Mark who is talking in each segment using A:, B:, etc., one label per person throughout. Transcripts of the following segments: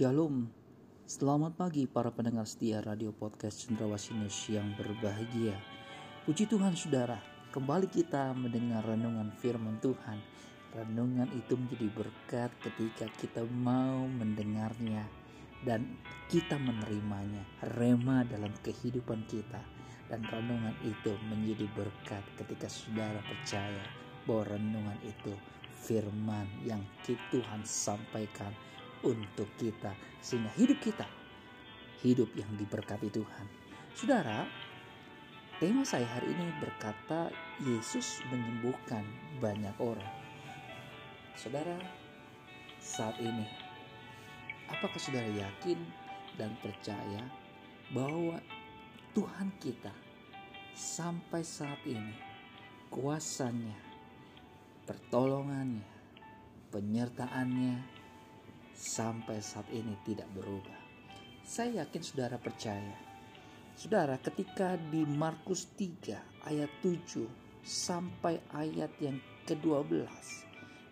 A: Shalom, selamat pagi para pendengar setia radio podcast Cendrawasih News yang berbahagia. Puji Tuhan saudara, kembali kita mendengar renungan firman Tuhan. Renungan itu menjadi berkat ketika kita mau mendengarnya dan kita menerimanya, rema dalam kehidupan kita. Dan renungan itu menjadi berkat ketika saudara percaya bahwa renungan itu firman yang Tuhan sampaikan untuk kita sehingga hidup kita hidup yang diberkati Tuhan. Saudara, tema saya hari ini berkata Yesus menyembuhkan banyak orang. Saudara, saat ini apakah saudara yakin dan percaya bahwa Tuhan kita sampai saat ini kuasanya, pertolongannya, penyertaannya sampai saat ini tidak berubah. Saya yakin saudara percaya. Saudara, ketika di Markus 3 ayat 7 sampai ayat yang ke-12.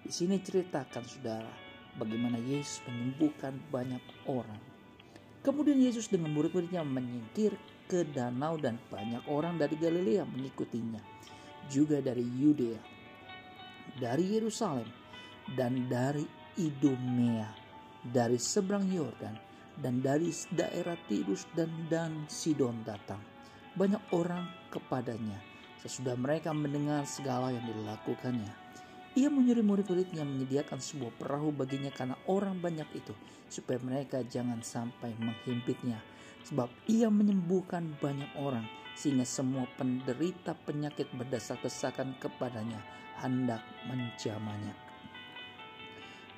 A: Di sini ceritakan saudara bagaimana Yesus menyembuhkan banyak orang. Kemudian Yesus dengan murid-muridnya menyingkir ke danau dan banyak orang dari Galilea mengikutinya. Juga dari Yudea, dari Yerusalem, dan dari Idumea dari seberang Yordan dan dari daerah Tirus dan dan Sidon datang. Banyak orang kepadanya sesudah mereka mendengar segala yang dilakukannya. Ia menyuruh murid-muridnya menyediakan sebuah perahu baginya karena orang banyak itu supaya mereka jangan sampai menghimpitnya sebab ia menyembuhkan banyak orang sehingga semua penderita penyakit berdesak-desakan kepadanya hendak menjamanya.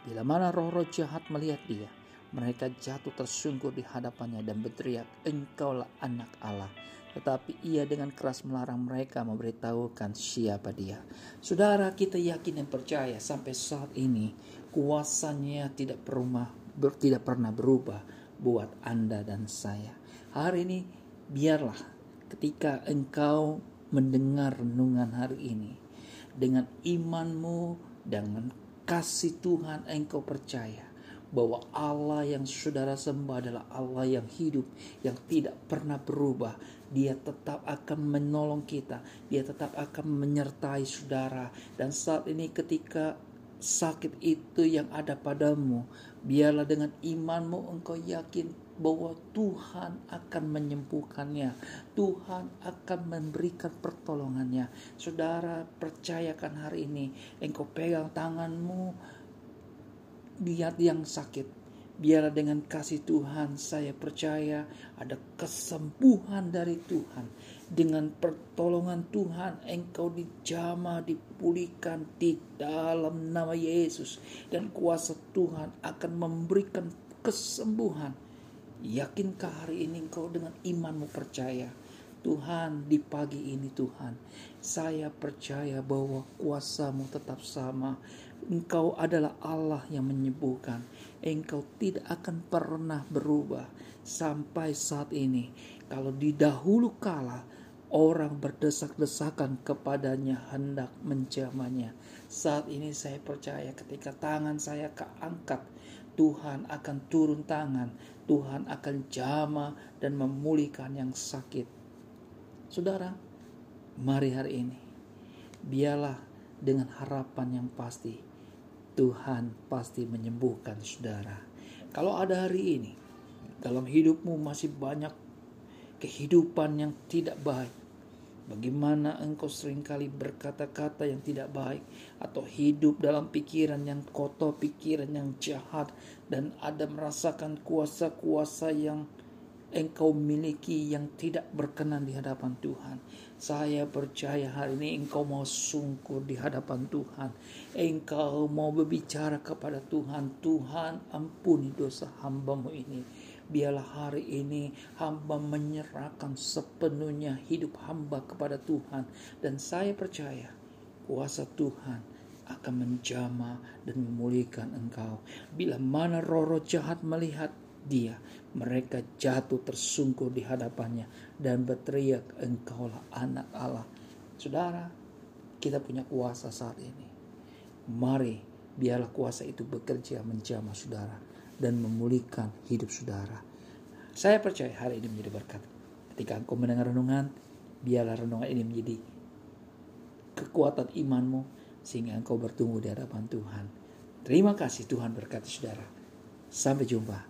A: Bila mana roh-roh jahat melihat dia, mereka jatuh tersungkur di hadapannya dan berteriak, Engkaulah anak Allah. Tetapi ia dengan keras melarang mereka memberitahukan siapa dia. Saudara kita yakin dan percaya sampai saat ini kuasanya tidak pernah, ber, tidak pernah berubah buat Anda dan saya. Hari ini biarlah ketika engkau mendengar renungan hari ini dengan imanmu dengan kasih Tuhan engkau percaya bahwa Allah yang saudara sembah adalah Allah yang hidup, yang tidak pernah berubah. Dia tetap akan menolong kita, dia tetap akan menyertai saudara. Dan saat ini ketika sakit itu yang ada padamu, biarlah dengan imanmu engkau yakin bahwa Tuhan akan menyembuhkannya. Tuhan akan memberikan pertolongannya. Saudara, percayakan hari ini, engkau pegang tanganmu, lihat yang sakit. Biarlah dengan kasih Tuhan saya percaya ada kesembuhan dari Tuhan. Dengan pertolongan Tuhan engkau dijama, dipulihkan di dalam nama Yesus. Dan kuasa Tuhan akan memberikan kesembuhan Yakinkah hari ini engkau dengan imanmu percaya? Tuhan di pagi ini Tuhan Saya percaya bahwa kuasamu tetap sama. Engkau adalah Allah yang menyembuhkan. Engkau tidak akan pernah berubah Sampai saat ini. Kalau di dahulu kala Orang berdesak-desakan kepadanya hendak menjamanya Saat ini saya percaya ketika tangan saya keangkat Tuhan akan turun tangan, Tuhan akan jama dan memulihkan yang sakit. Saudara, mari hari ini, biarlah dengan harapan yang pasti, Tuhan pasti menyembuhkan saudara. Kalau ada hari ini, dalam hidupmu masih banyak kehidupan yang tidak baik, Bagaimana engkau sering kali berkata-kata yang tidak baik atau hidup dalam pikiran yang kotor, pikiran yang jahat dan ada merasakan kuasa-kuasa yang engkau miliki yang tidak berkenan di hadapan Tuhan. Saya percaya hari ini engkau mau sungkur di hadapan Tuhan. Engkau mau berbicara kepada Tuhan. Tuhan ampuni dosa hambamu ini Biarlah hari ini hamba menyerahkan sepenuhnya hidup hamba kepada Tuhan. Dan saya percaya kuasa Tuhan akan menjama dan memulihkan engkau. Bila mana roh-roh jahat melihat dia, mereka jatuh tersungkur di hadapannya dan berteriak, engkaulah anak Allah. Saudara, kita punya kuasa saat ini. Mari biarlah kuasa itu bekerja menjama saudara dan memulihkan hidup saudara. Saya percaya hari ini menjadi berkat. Ketika engkau mendengar renungan, biarlah renungan ini menjadi kekuatan imanmu sehingga engkau bertumbuh di hadapan Tuhan. Terima kasih Tuhan berkati saudara. Sampai jumpa.